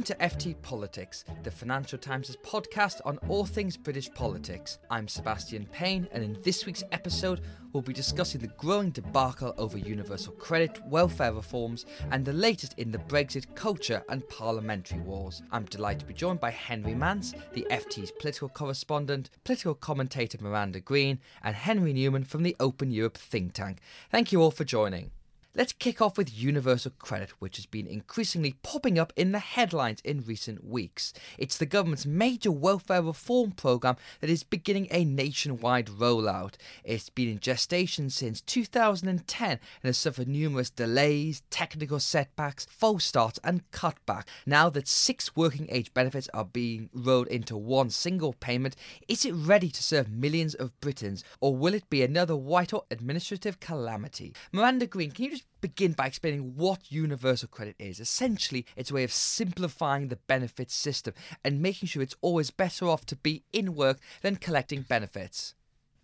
Welcome to FT Politics, the Financial Times' podcast on all things British politics. I'm Sebastian Payne, and in this week's episode, we'll be discussing the growing debacle over universal credit, welfare reforms, and the latest in the Brexit culture and parliamentary wars. I'm delighted to be joined by Henry Mance, the FT's political correspondent, political commentator Miranda Green, and Henry Newman from the Open Europe think tank. Thank you all for joining. Let's kick off with universal credit, which has been increasingly popping up in the headlines in recent weeks. It's the government's major welfare reform programme that is beginning a nationwide rollout. It's been in gestation since 2010 and has suffered numerous delays, technical setbacks, false starts, and cutbacks. Now that six working age benefits are being rolled into one single payment, is it ready to serve millions of Britons, or will it be another white-hot administrative calamity? Miranda Green, can you just begin by explaining what universal credit is. Essentially, it's a way of simplifying the benefits system and making sure it's always better off to be in work than collecting benefits.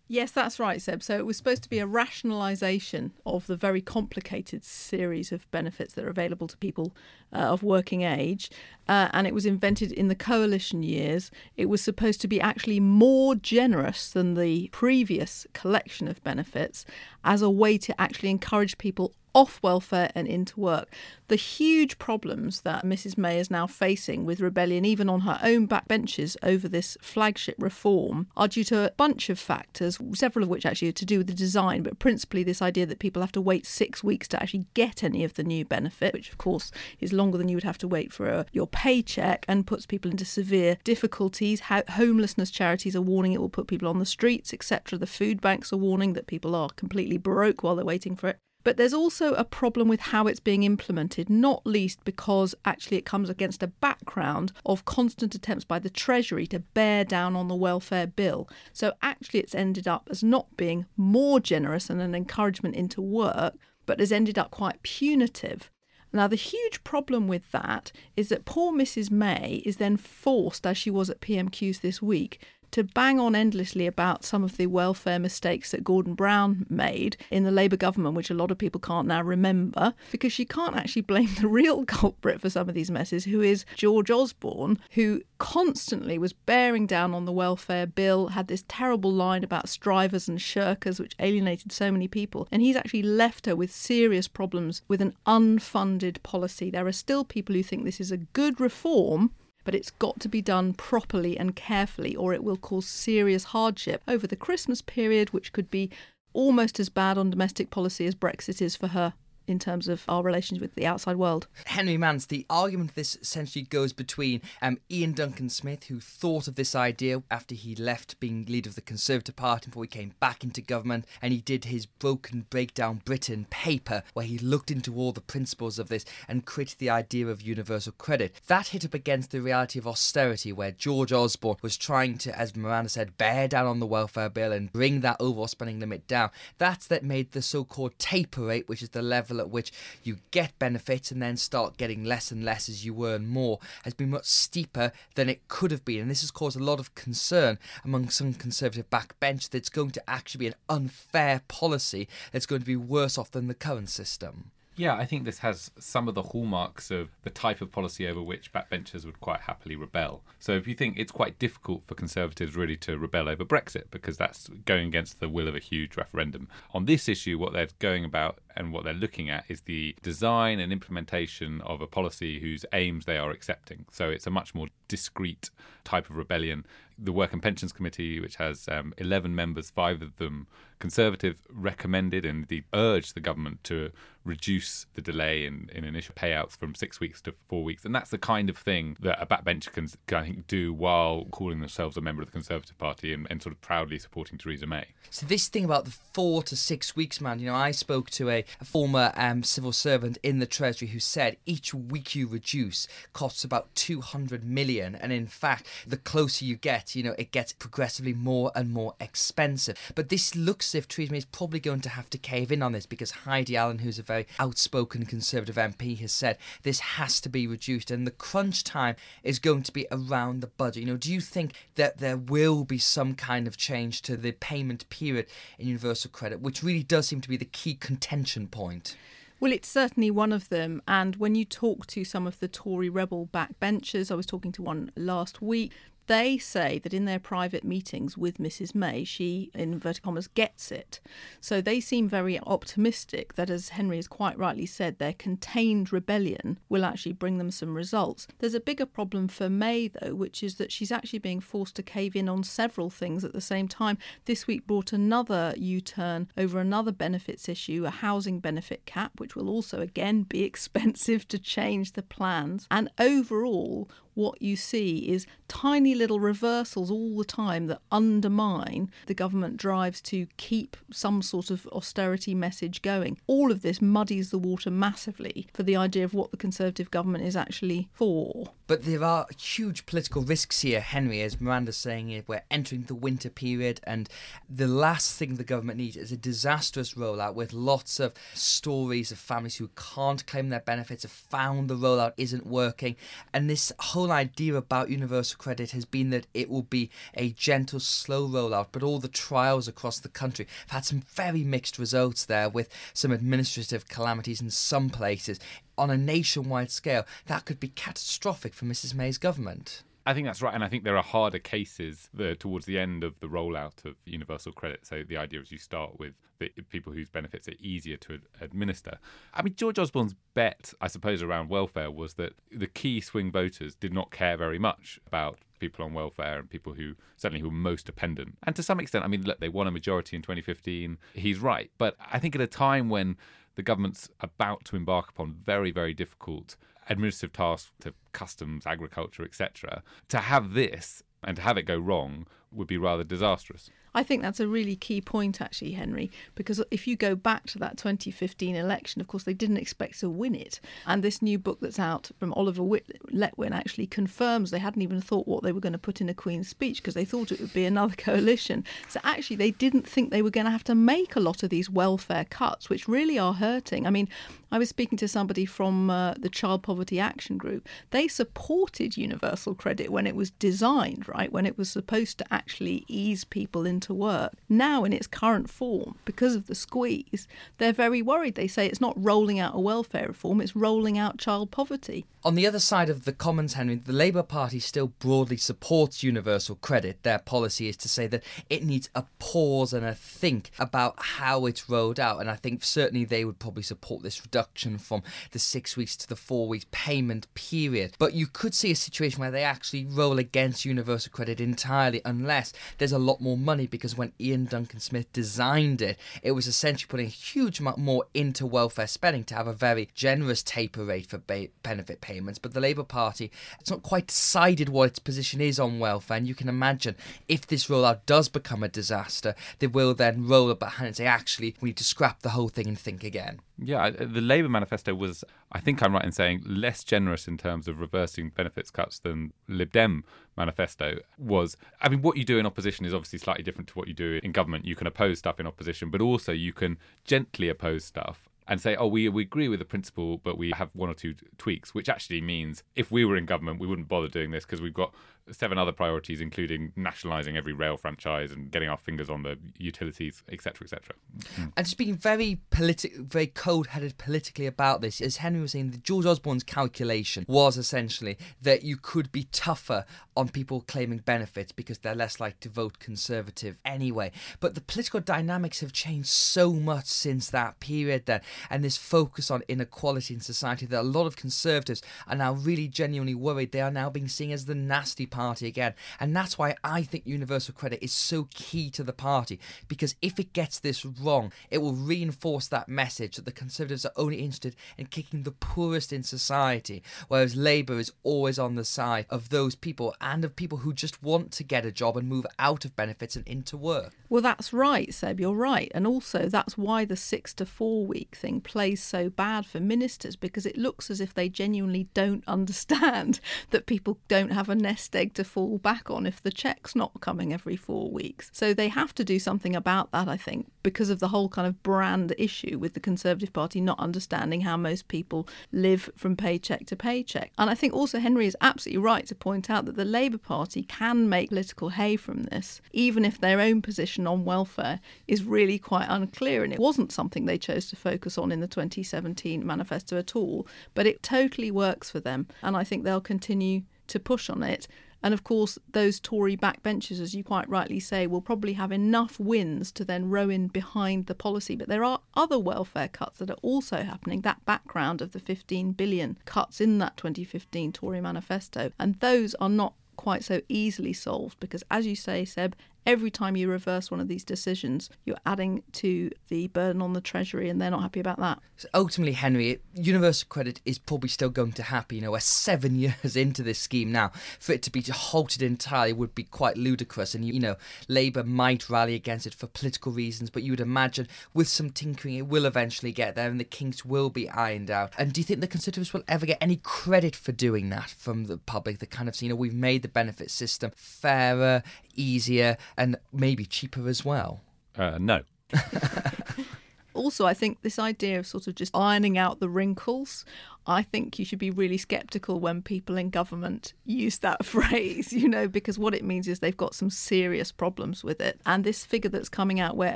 Yes, that's right, Seb. So it was supposed to be a rationalisation of the very complicated series of benefits that are available to people uh, of working age. Uh, and it was invented in the coalition years. It was supposed to be actually more generous than the previous collection of benefits as a way to actually encourage people off welfare and into work. The huge problems that Mrs May is now facing with rebellion, even on her own backbenches over this flagship reform, are due to a bunch of factors, several of which actually are to do with the design, but principally this idea that people have to wait six weeks to actually get any of the new benefit, which of course is longer than you would have to wait for a, your paycheck and puts people into severe difficulties. How, homelessness charities are warning it will put people on the streets, etc. The food banks are warning that people are completely broke while they're waiting for it. But there's also a problem with how it's being implemented, not least because actually it comes against a background of constant attempts by the Treasury to bear down on the welfare bill. So actually, it's ended up as not being more generous and an encouragement into work, but has ended up quite punitive. Now, the huge problem with that is that poor Mrs. May is then forced, as she was at PMQs this week, to bang on endlessly about some of the welfare mistakes that Gordon Brown made in the Labour government, which a lot of people can't now remember, because she can't actually blame the real culprit for some of these messes, who is George Osborne, who constantly was bearing down on the welfare bill, had this terrible line about strivers and shirkers, which alienated so many people. And he's actually left her with serious problems with an unfunded policy. There are still people who think this is a good reform but it's got to be done properly and carefully, or it will cause serious hardship over the Christmas period, which could be almost as bad on domestic policy as Brexit is for her in terms of our relations with the outside world. Henry Mance, the argument of this essentially goes between um, Iain Duncan Smith, who thought of this idea after he left being leader of the Conservative Party before he came back into government, and he did his Broken Breakdown Britain paper, where he looked into all the principles of this and created the idea of universal credit. That hit up against the reality of austerity, where George Osborne was trying to, as Miranda said, bear down on the welfare bill and bring that overall spending limit down. That's that made the so-called taper rate, which is the level level at which you get benefits and then start getting less and less as you earn more has been much steeper than it could have been. And this has caused a lot of concern among some conservative backbench that it's going to actually be an unfair policy that's going to be worse off than the current system. Yeah, I think this has some of the hallmarks of the type of policy over which backbenchers would quite happily rebel. So if you think it's quite difficult for Conservatives really to rebel over Brexit because that's going against the will of a huge referendum. On this issue, what they're going about and what they're looking at is the design and implementation of a policy whose aims they are accepting. So it's a much more discrete type of rebellion. The Work and Pensions Committee, which has um, 11 members, five of them Conservative, recommended and indeed urged the government to reduce the delay in, in initial payouts from six weeks to four weeks. And that's the kind of thing that a backbencher can, can I think, do while calling themselves a member of the Conservative Party and, and sort of proudly supporting Theresa May. So this thing about the four to six weeks, man, you know, I spoke to a, a former um, civil servant in the Treasury who said each week you reduce costs about 200 million. And in fact, the closer you get, you know, it gets progressively more and more expensive. But this looks if Theresa May is probably going to have to cave in on this because Heidi Allen, who's a very outspoken Conservative MP, has said this has to be reduced and the crunch time is going to be around the budget. You know, do you think that there will be some kind of change to the payment period in universal credit, which really does seem to be the key contention point? Well, it's certainly one of them. And when you talk to some of the Tory rebel backbenchers, I was talking to one last week, they say that in their private meetings with Mrs. May, she, in inverted commas, gets it. So they seem very optimistic that, as Henry has quite rightly said, their contained rebellion will actually bring them some results. There's a bigger problem for May, though, which is that she's actually being forced to cave in on several things at the same time. This week brought another U turn over another benefits issue, a housing benefit cap, which will also again be expensive to change the plans. And overall, what you see is tiny little reversals all the time that undermine the government drives to keep some sort of austerity message going. All of this muddies the water massively for the idea of what the Conservative government is actually for. But there are huge political risks here, Henry, as Miranda's saying, we're entering the winter period, and the last thing the government needs is a disastrous rollout with lots of stories of families who can't claim their benefits, have found the rollout isn't working, and this whole idea about universal credit has been that it will be a gentle, slow rollout, but all the trials across the country have had some very mixed results there, with some administrative calamities in some places on a nationwide scale, that could be catastrophic for Mrs. May's government. I think that's right, and I think there are harder cases the, towards the end of the rollout of universal credit. So the idea is you start with the people whose benefits are easier to administer. I mean, George Osborne's bet, I suppose, around welfare was that the key swing voters did not care very much about people on welfare and people who certainly who were most dependent. And to some extent, I mean, look, they won a majority in 2015. He's right, but I think at a time when the government's about to embark upon very, very difficult administrative tasks to customs, agriculture, etc. To have this and to have it go wrong would be rather disastrous. I think that's a really key point, actually, Henry, because if you go back to that 2015 election, of course, they didn't expect to win it. And this new book that's out from Oliver Letwin actually confirms they hadn't even thought what they were going to put in a Queen's speech because they thought it would be another coalition. So actually, they didn't think they were going to have to make a lot of these welfare cuts, which really are hurting. I mean, I was speaking to somebody from uh, the Child Poverty Action Group. They supported universal credit when it was designed, right? When it was supposed to actually ease people into to work. Now, in its current form, because of the squeeze, they're very worried. They say it's not rolling out a welfare reform, it's rolling out child poverty. On the other side of the Commons, Henry, the Labour Party still broadly supports universal credit. Their policy is to say that it needs a pause and a think about how it's rolled out. And I think certainly they would probably support this reduction from the six weeks to the four weeks payment period. But you could see a situation where they actually roll against universal credit entirely unless there's a lot more money because when Iain Duncan Smith designed it, it was essentially putting a huge amount more into welfare spending to have a very generous taper rate for ba- benefit payments. But the Labour Party, it's not quite decided what its position is on welfare, and you can imagine if this rollout does become a disaster, they will then roll it behind and say, actually, we need to scrap the whole thing and think again. Yeah, the Labour manifesto was, I think I'm right in saying, less generous in terms of reversing benefits cuts than Lib Dem manifesto was. I mean, what you do in opposition is obviously slightly different to what you do in government. You can oppose stuff in opposition, but also you can gently oppose stuff and say, oh, we, we agree with the principle, but we have one or two tweaks, which actually means if we were in government, we wouldn't bother doing this because we've got seven other priorities, including nationalising every rail franchise and getting our fingers on the utilities, etc., etc. Mm. And being very politi- very cold-headed politically about this, as Henry was saying, the George Osborne's calculation was essentially that you could be tougher on people claiming benefits because they're less likely to vote Conservative anyway. But the political dynamics have changed so much since that period then, and this focus on inequality in society that a lot of Conservatives are now really genuinely worried they are now being seen as the nasty party again. And that's why I think universal credit is so key to the party because if it gets this wrong, it will reinforce that message that the Conservatives are only interested in kicking the poorest in society, whereas Labour is always on the side of those people and of people who just want to get a job and move out of benefits and into work. Well, that's right, Seb, you're right. And also, that's why the six to four week thing plays so bad for ministers because it looks as if they genuinely don't understand that people don't have a nest egg to fall back on if the check's not coming every four weeks. So they have to do something about that, I think, because of the whole kind of brand issue with the Conservative Party not understanding how most people live from paycheck to paycheck. And I think also Henry is absolutely right to point out that the Labour Party can make political hay from this, even if their own position on welfare is really quite unclear. And it wasn't something they chose to focus on in the 2017 manifesto at all, but it totally works for them. And I think they'll continue to push on it. And of course, those Tory backbenchers, as you quite rightly say, will probably have enough wins to then row in behind the policy. But there are other welfare cuts that are also happening, that background of the 15 billion cuts in that 2015 Tory manifesto. And those are not quite so easily solved because, as you say, Seb, every time you reverse one of these decisions, you're adding to the burden on the Treasury, and they're not happy about that. So ultimately, Henry, universal credit is probably still going to happen. You know, we're seven years into this scheme now. For it to be halted entirely would be quite ludicrous, and you know, Labour might rally against it for political reasons, but you would imagine with some tinkering, it will eventually get there, and the kinks will be ironed out. And do you think the Conservatives will ever get any credit for doing that from the public? The kind of you know, we've made the benefit system fairer, easier, and maybe cheaper as well? Uh, no. also, I think this idea of sort of just ironing out the wrinkles, I think you should be really skeptical when people in government use that phrase, you know, because what it means is they've got some serious problems with it. And this figure that's coming out where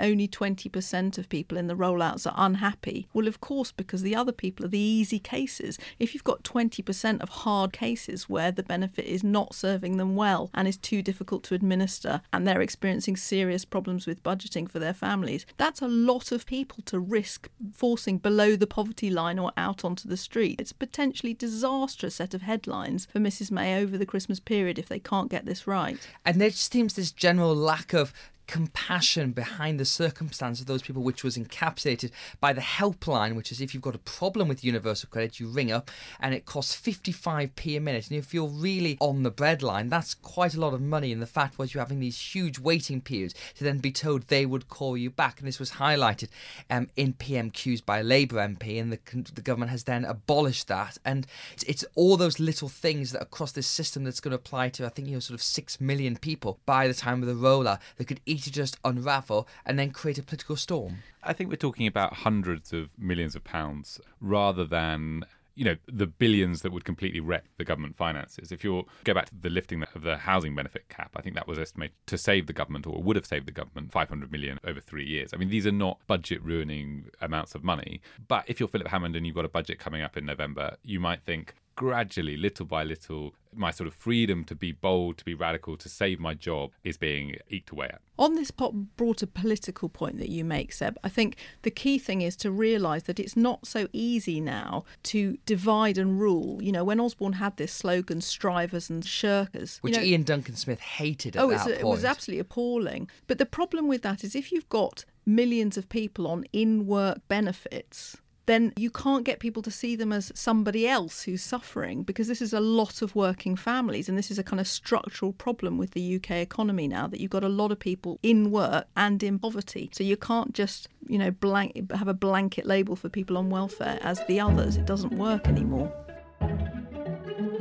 only 20% of people in the rollouts are unhappy, well, of course, because the other people are the easy cases. If you've got 20% of hard cases where the benefit is not serving them well and is too difficult to administer and they're experiencing serious problems with budgeting for their families, that's a lot of people to risk forcing below the poverty line or out onto the street. It's a potentially disastrous set of headlines for Mrs May over the Christmas period if they can't get this right. And there just seems this general lack of compassion behind the circumstance of those people, which was encapsulated by the helpline, which is if you've got a problem with universal credit, you ring up and it costs 55p a minute. And if you're really on the breadline, that's quite a lot of money. And the fact was you're having these huge waiting periods to then be told they would call you back. And this was highlighted um, in PMQs by a Labour MP, and the, the government has then abolished that. And it's, it's all those little things that across this system that's going to apply to, I think, you know, sort of 6 million people by the time of the rollout that could eat to just unravel and then create a political storm? I think we're talking about hundreds of millions of pounds rather than you know the billions that would completely wreck the government finances. If you go back to the lifting of the housing benefit cap, I think that was estimated to save the government or would have saved the government 500 million over three years. I mean, these are not budget ruining amounts of money. But if you're Philip Hammond and you've got a budget coming up in November, you might think, gradually, little by little, my sort of freedom to be bold, to be radical, to save my job is being eked away at. On this broader political point that you make, Seb, I think the key thing is to realise that it's not so easy now to divide and rule. You know, when Osborne had this slogan, strivers and shirkers, which you know, Iain Duncan Smith hated at oh, that point. it was absolutely appalling. But the problem with that is if you've got millions of people on in work benefits then you can't get people to see them as somebody else who's suffering because this is a lot of working families and this is a kind of structural problem with the UK economy now that you've got a lot of people in work and in poverty. So you can't just, you know, blank have a blanket label for people on welfare as the others. It doesn't work anymore.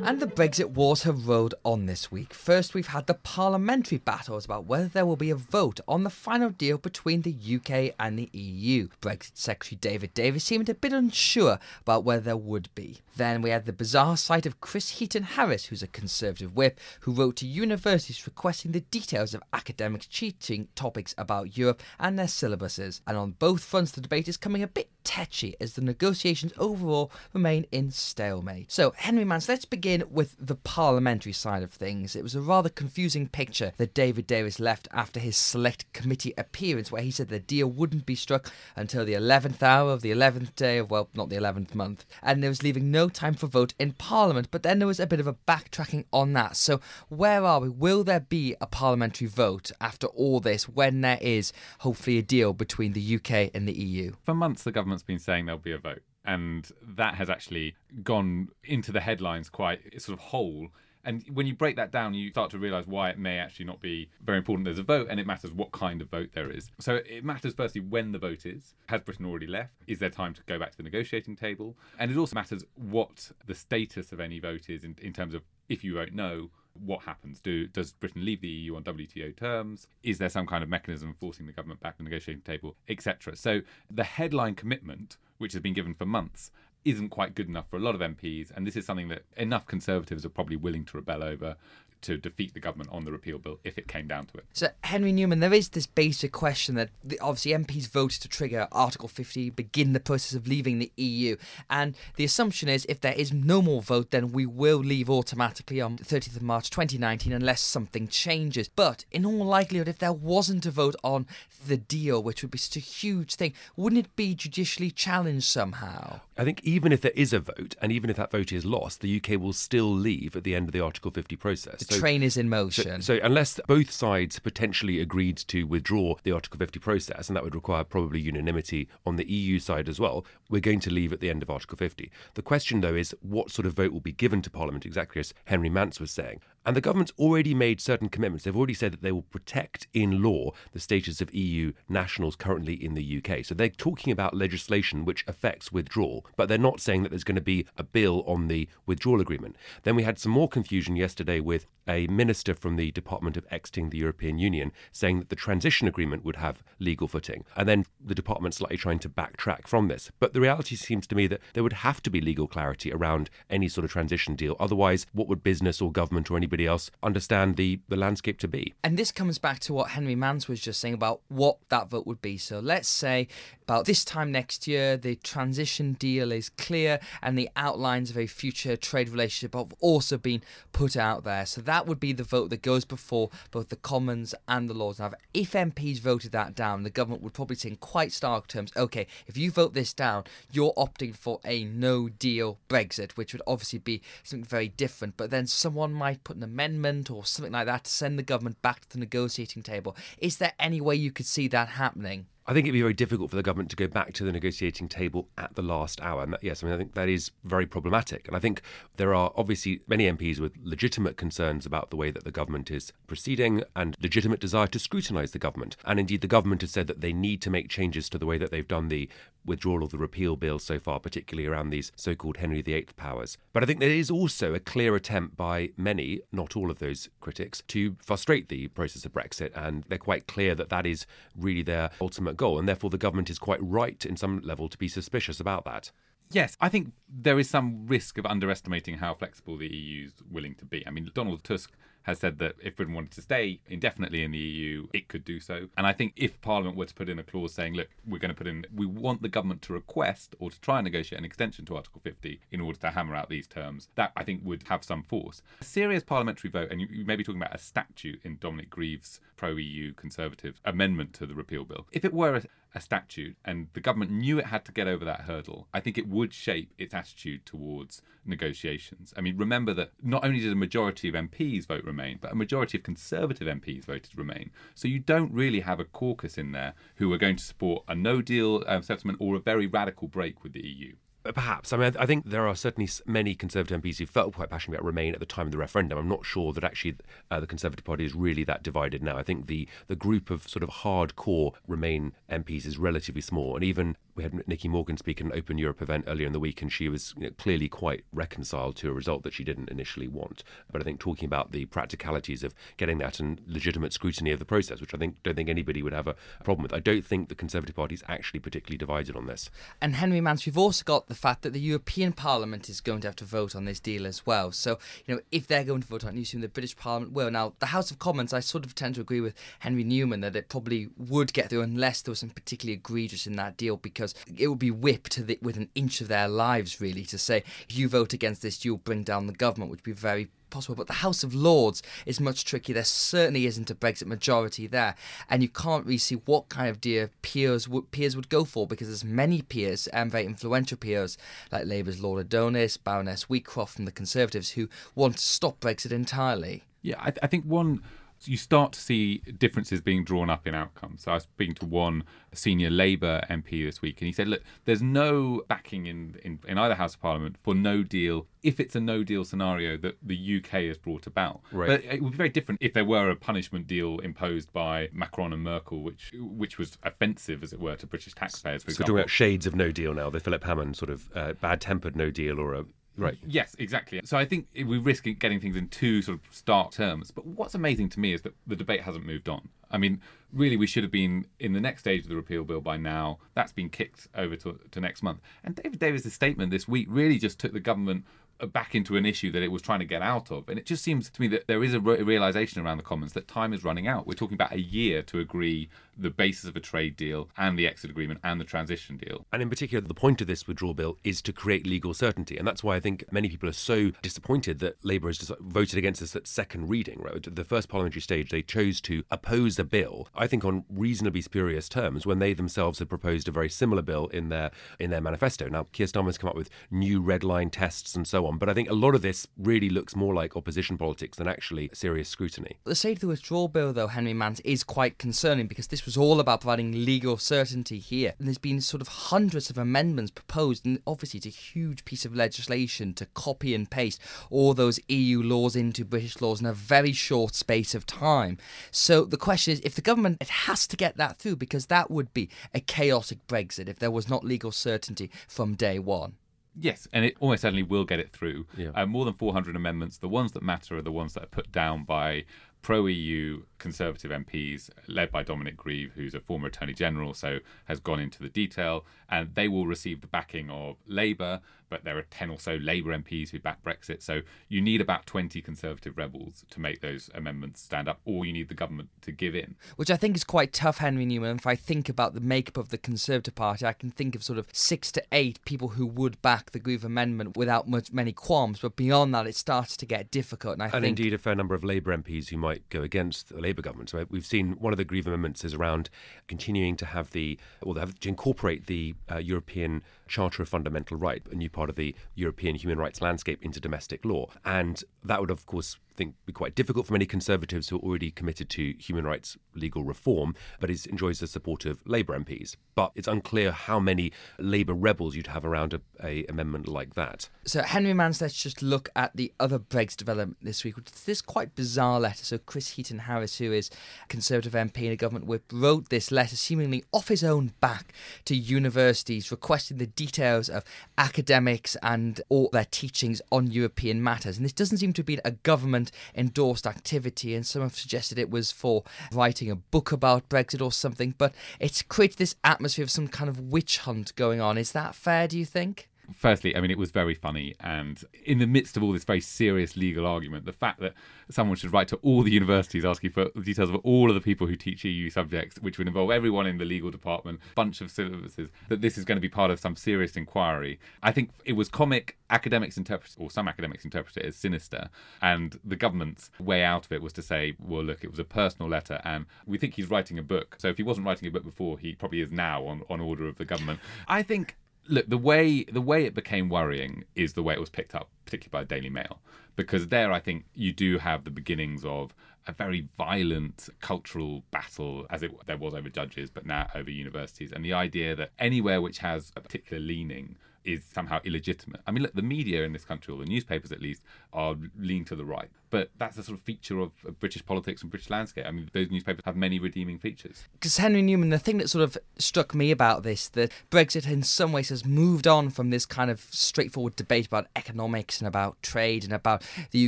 And the Brexit wars have rolled on this week. First, we've had the parliamentary battles about whether there will be a vote on the final deal between the UK and the EU. Brexit Secretary David Davis seemed a bit unsure about whether there would be. Then we had the bizarre sight of Chris Heaton Harris, who's a Conservative whip, who wrote to universities requesting the details of academics teaching topics about Europe and their syllabuses. And on both fronts, the debate is coming a bit tetchy as the negotiations overall remain in stalemate. So, Henry Mance, let's begin with the parliamentary side of things. It was a rather confusing picture that David Davis left after his select committee appearance, where he said the deal wouldn't be struck until the 11th hour of the 11th day of, well, not the 11th month, and there was leaving no time for vote in Parliament. But then there was a bit of a backtracking on that. So, where are we? Will there be a parliamentary vote after all this when there is hopefully a deal between the UK and the EU? For months, the government's been saying there'll be a vote and that has actually gone into the headlines quite sort of whole. And when you break that down, you start to realize why it may actually not be very important there's a vote, and it matters what kind of vote there is. So it matters firstly when the vote is. Has Britain already left? Is there time to go back to the negotiating table? And it also matters what the status of any vote is in, in terms of if you vote no, what happens? Do does Britain leave the EU on WTO terms? Is there some kind of mechanism forcing the government back to the negotiating table, etc.? So the headline commitment which has been given for months, isn't quite good enough for a lot of MPs, and this is something that enough Conservatives are probably willing to rebel over to defeat the government on the repeal bill if it came down to it. So, Henry Newman, there is this basic question that the, obviously MPs voted to trigger Article 50, begin the process of leaving the EU. And the assumption is if there is no more vote, then we will leave automatically on 30th of March 2019 unless something changes. But in all likelihood, if there wasn't a vote on the deal, which would be such a huge thing, wouldn't it be judicially challenged somehow? I think even if there is a vote, and even if that vote is lost, the UK will still leave at the end of the Article 50 process. The so, train is in motion. So, so, unless both sides potentially agreed to withdraw the Article 50 process, and that would require probably unanimity on the EU side as well, we're going to leave at the end of Article 50. The question, though, is what sort of vote will be given to Parliament, exactly as Henry Mance was saying. And the government's already made certain commitments. They've already said that they will protect in law the status of EU nationals currently in the UK. So they're talking about legislation which affects withdrawal, but they're not saying that there's going to be a bill on the withdrawal agreement. Then we had some more confusion yesterday with a minister from the Department of Exiting the European Union saying that the transition agreement would have legal footing. And then the department slightly trying to backtrack from this. But the reality seems to me that there would have to be legal clarity around any sort of transition deal. Otherwise, what would business or government or anybody else understand the, the landscape to be? And this comes back to what Henry Mance was just saying about what that vote would be. So let's say about this time next year, the transition deal is clear and the outlines of a future trade relationship have also been put out there. So that would be the vote that goes before both the Commons and the Lords. Now, if MPs voted that down, the government would probably say in quite stark terms, okay, if you vote this down, you're opting for a no deal Brexit, which would obviously be something very different. But then someone might put an amendment or something like that to send the government back to the negotiating table. Is there any way you could see that happening? I think it'd be very difficult for the government to go back to the negotiating table at the last hour. And that, yes, I mean, I think that is very problematic. And I think there are obviously many MPs with legitimate concerns about the way that the government is proceeding and legitimate desire to scrutinise the government. And indeed, the government has said that they need to make changes to the way that they've done the withdrawal of the repeal bill so far, particularly around these so called Henry VIII powers. But I think there is also a clear attempt by many, not all of those critics, to frustrate the process of Brexit. And they're quite clear that that is really their ultimate goal, and therefore the government is quite right in some level to be suspicious about that. Yes, I think there is some risk of underestimating how flexible the EU is willing to be. I mean, Donald Tusk has said that if Britain wanted to stay indefinitely in the EU, it could do so. And I think if Parliament were to put in a clause saying, look, we're going to put in, we want the government to request or to try and negotiate an extension to Article 50 in order to hammer out these terms, that I think would have some force. A serious parliamentary vote, and you, you may be talking about a statute in Dominic Grieve's pro EU Conservative amendment to the repeal bill. If it were a, a statute and the government knew it had to get over that hurdle, I think it would shape its attitude towards negotiations. I mean, remember that not only did a majority of MPs vote Remain, but a majority of Conservative MPs voted Remain. So you don't really have a caucus in there who are going to support a no deal um, settlement or a very radical break with the EU. Perhaps. I mean, I think there are certainly many Conservative MPs who felt quite passionate about Remain at the time of the referendum. I'm not sure that actually uh, the Conservative Party is really that divided now. I think the, the group of sort of hardcore Remain MPs is relatively small. And even we had Nicky Morgan speak at an Open Europe event earlier in the week, and she was you know, clearly quite reconciled to a result that she didn't initially want. But I think talking about the practicalities of getting that and legitimate scrutiny of the process, which I think don't think anybody would have a problem with. I don't think the Conservative Party is actually particularly divided on this. And Henry Mance, we've also got the fact that the European Parliament is going to have to vote on this deal as well. So, you know, if they're going to vote on it, you assume the British Parliament will. Now, the House of Commons, I sort of tend to agree with Henry Newman that it probably would get through unless there was something particularly egregious in that deal because it would be whipped with an inch of their lives, really, to say, if you vote against this, you'll bring down the government, which would be very possible. But the House of Lords is much trickier. There certainly isn't a Brexit majority there, and you can't really see what kind of deal peers would peers would go for because there's many peers and um, very influential peers like Labour's Lord Adonis, Baroness Wheatcroft from the Conservatives who want to stop Brexit entirely. Yeah, I, th- I think one you start to see differences being drawn up in outcomes. So I was speaking to one senior Labour MP this week, and he said, "Look, there's no backing in, in, in either House of Parliament for no deal if it's a no deal scenario that the UK has brought about. Right. But it would be very different if there were a punishment deal imposed by Macron and Merkel, which which was offensive, as it were, to British taxpayers. For so example. talking about shades of no deal now, the Philip Hammond sort of uh, bad tempered no deal or a Right. Yes, exactly. So I think we risk getting things in two sort of stark terms. But what's amazing to me is that the debate hasn't moved on. I mean, really, we should have been in the next stage of the repeal bill by now. That's been kicked over to, to next month. And David Davis' statement this week really just took the government uh, back into an issue that it was trying to get out of. And it just seems to me that there is a re- realization around the Commons that time is running out. We're talking about a year to agree the basis of a trade deal and the exit agreement and the transition deal. And in particular, the point of this withdrawal bill is to create legal certainty. And that's why I think many people are so disappointed that Labour has just voted against this at second reading. Right? The first parliamentary stage, they chose to oppose a bill, I think on reasonably spurious terms, when they themselves had proposed a very similar bill in their in their manifesto. Now, Keir Starmer's come up with new red line tests and so on on. But I think a lot of this really looks more like opposition politics than actually serious scrutiny. The state of the withdrawal bill, though, Henry Mance, is quite concerning because this was all about providing legal certainty here. And there's been sort of hundreds of amendments proposed, and obviously it's a huge piece of legislation to copy and paste all those EU laws into British laws in a very short space of time. So the question is if the government it has to get that through because that would be a chaotic Brexit if there was not legal certainty from day one. Yes, and it almost certainly will get it through. Yeah. Uh, more than 400 amendments. The ones that matter are the ones that are put down by pro EU Conservative MPs, led by Dominic Grieve, who's a former Attorney General, so has gone into the detail, and they will receive the backing of Labour, but there are 10 or so Labour MPs who back Brexit. So you need about 20 Conservative rebels to make those amendments stand up, or you need the government to give in. Which I think is quite tough, Henry Newman. If I think about the makeup of the Conservative Party, I can think of sort of six to eight people who would back the Grieve Amendment without much many qualms. But beyond that, it starts to get difficult. And I and think indeed a fair number of Labour MPs who might go against the Labour government. So we've seen one of the Grieve amendments is around continuing to have the, or to incorporate the uh, European Charter of Fundamental Rights, a new part of the European human rights landscape, into domestic law. And that would, of course, think be quite difficult for many conservatives who are already committed to human rights legal reform, but it enjoys the support of Labour MPs. But it's unclear how many Labour rebels you'd have around a, a amendment like that. So, Henry Mance, let's just look at the other Brexit development this week. This quite bizarre letter. So, Chris Heaton Harris, who is a Conservative MP and a government whip, wrote this letter seemingly off his own back to universities requesting the details of academics and all their teachings on European matters. And this doesn't seem to be a government endorsed activity. And some have suggested it was for writing a book about Brexit or something. But it's created this atmosphere of some kind of witch hunt going on. Is that fair, do you think? Firstly, I mean, it was very funny. And in the midst of all this very serious legal argument, the fact that someone should write to all the universities asking for details of all of the people who teach EU subjects, which would involve everyone in the legal department, bunch of syllabuses, that this is going to be part of some serious inquiry. I think it was comic. Academics interpret, or some academics interpret it as sinister, and the government's way out of it was to say, "Well, look, it was a personal letter, and we think he's writing a book. So if he wasn't writing a book before, he probably is now on, on order of the government." I think look the way the way it became worrying is the way it was picked up particularly by the Daily Mail, because there I think you do have the beginnings of a very violent cultural battle as it there was over judges, but now over universities, and the idea that anywhere which has a particular leaning is somehow illegitimate. I mean, look, the media in this country, or the newspapers at least, are leaning to the right. But that's a sort of feature of, of British politics and British landscape. I mean, those newspapers have many redeeming features. Because Henry Newman, the thing that sort of struck me about this, that Brexit in some ways has moved on from this kind of straightforward debate about economics and about trade and about the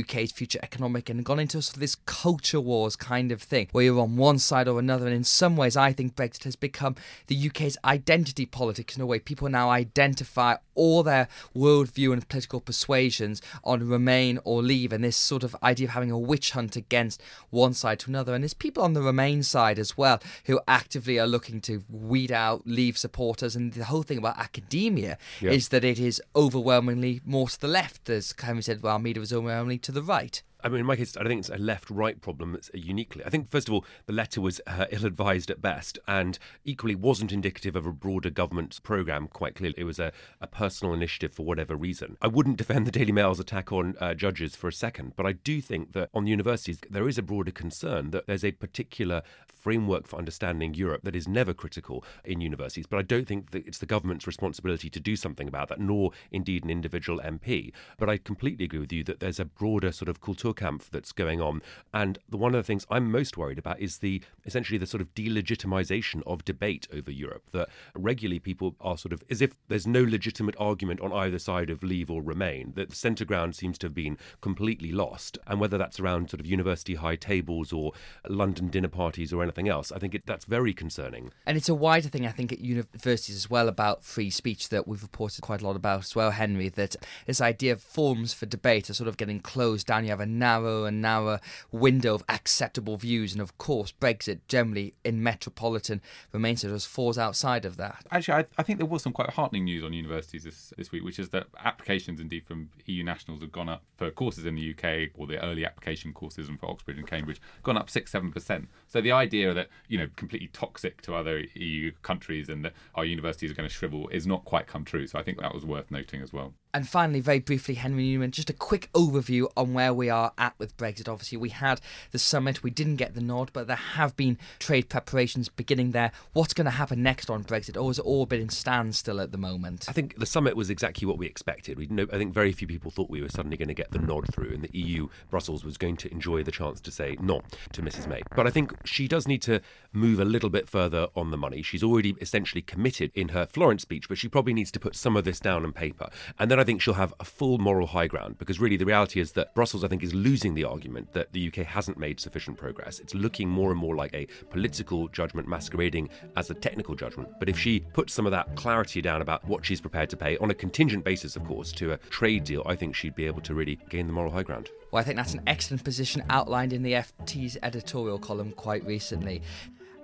UK's future economic and gone into sort of this culture wars kind of thing, where you're on one side or another. And in some ways, I think Brexit has become the UK's identity politics in a way. People now identify all their worldview and political persuasions on remain or leave, and this sort of idea of having a witch hunt against one side to another. And there's people on the remain side as well who actively are looking to weed out leave supporters. And the whole thing about academia Yeah. is that it is overwhelmingly more to the left, as Henry said, well, media is overwhelmingly to the right. I mean, in my case, I think it's a left-right problem. It's uniquely. I think, first of all, the letter was uh, ill-advised at best, and equally wasn't indicative of a broader government program. Quite clearly, it was a, a personal initiative for whatever reason. I wouldn't defend the Daily Mail's attack on uh, judges for a second, but I do think that on the universities there is a broader concern that there's a particular framework for understanding Europe that is never critical in universities. But I don't think that it's the government's responsibility to do something about that, nor indeed an individual MP. But I completely agree with you that there's a broader sort of Kulturkampf that's going on. And the, one of the things I'm most worried about is the essentially the sort of delegitimization of debate over Europe. That regularly people are sort of as if there's no legitimate argument on either side of leave or remain. That the centre ground seems to have been completely lost. And whether that's around sort of university high tables or London dinner parties or anything else, I think it, that's very concerning. And it's a wider thing, I think, at universities as well about free speech that we've reported quite a lot about as well, Henry. That this idea of forums for debate are sort of getting closed down. You have a narrow and narrow window of acceptable views, and of course, Brexit generally in metropolitan remains of falls outside of that. Actually, I, I think there was some quite heartening news on universities this, this week, which is that applications, indeed, from EU nationals have gone up for courses in the UK, or the early application courses and for Oxford and Cambridge, gone up six, seven percent. So the idea that you know completely toxic to other EU countries and that our universities are going to shrivel is not quite come true. So I think that was worth noting as well. And finally, very briefly, Henry Newman, just a quick overview on where we are at with Brexit. Obviously, we had the summit, we didn't get the nod, but there have been trade preparations beginning there. What's going to happen next on Brexit, or has it all been in standstill at the moment? I think the summit was exactly what we expected. We I think very few people thought we were suddenly going to get the nod through, and the EU, Brussels, was going to enjoy the chance to say no to Mrs. May. But I think she does need to move a little bit further on the money. She's already essentially committed in her Florence speech, but she probably needs to put some of this down on paper. And then I think she'll have a full moral high ground, because really the reality is that Brussels, I think, is losing the argument that the UK hasn't made sufficient progress. It's looking more and more like a political judgment masquerading as a technical judgment. But if she puts some of that clarity down about what she's prepared to pay, on a contingent basis, of course, to a trade deal, I think she'd be able to really gain the moral high ground. Well, I think that's an excellent position outlined in the FT's editorial column quite recently.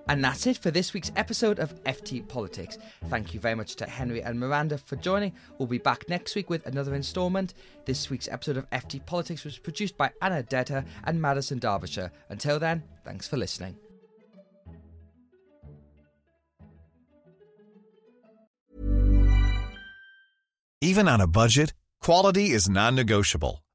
And that's it for this week's episode of FT Politics. Thank you very much to Henry and Miranda for joining. We'll be back next week with another instalment. This week's episode of FT Politics was produced by Anna Detta and Madison Darbyshire. Until then, thanks for listening. Even on a budget, quality is non-negotiable.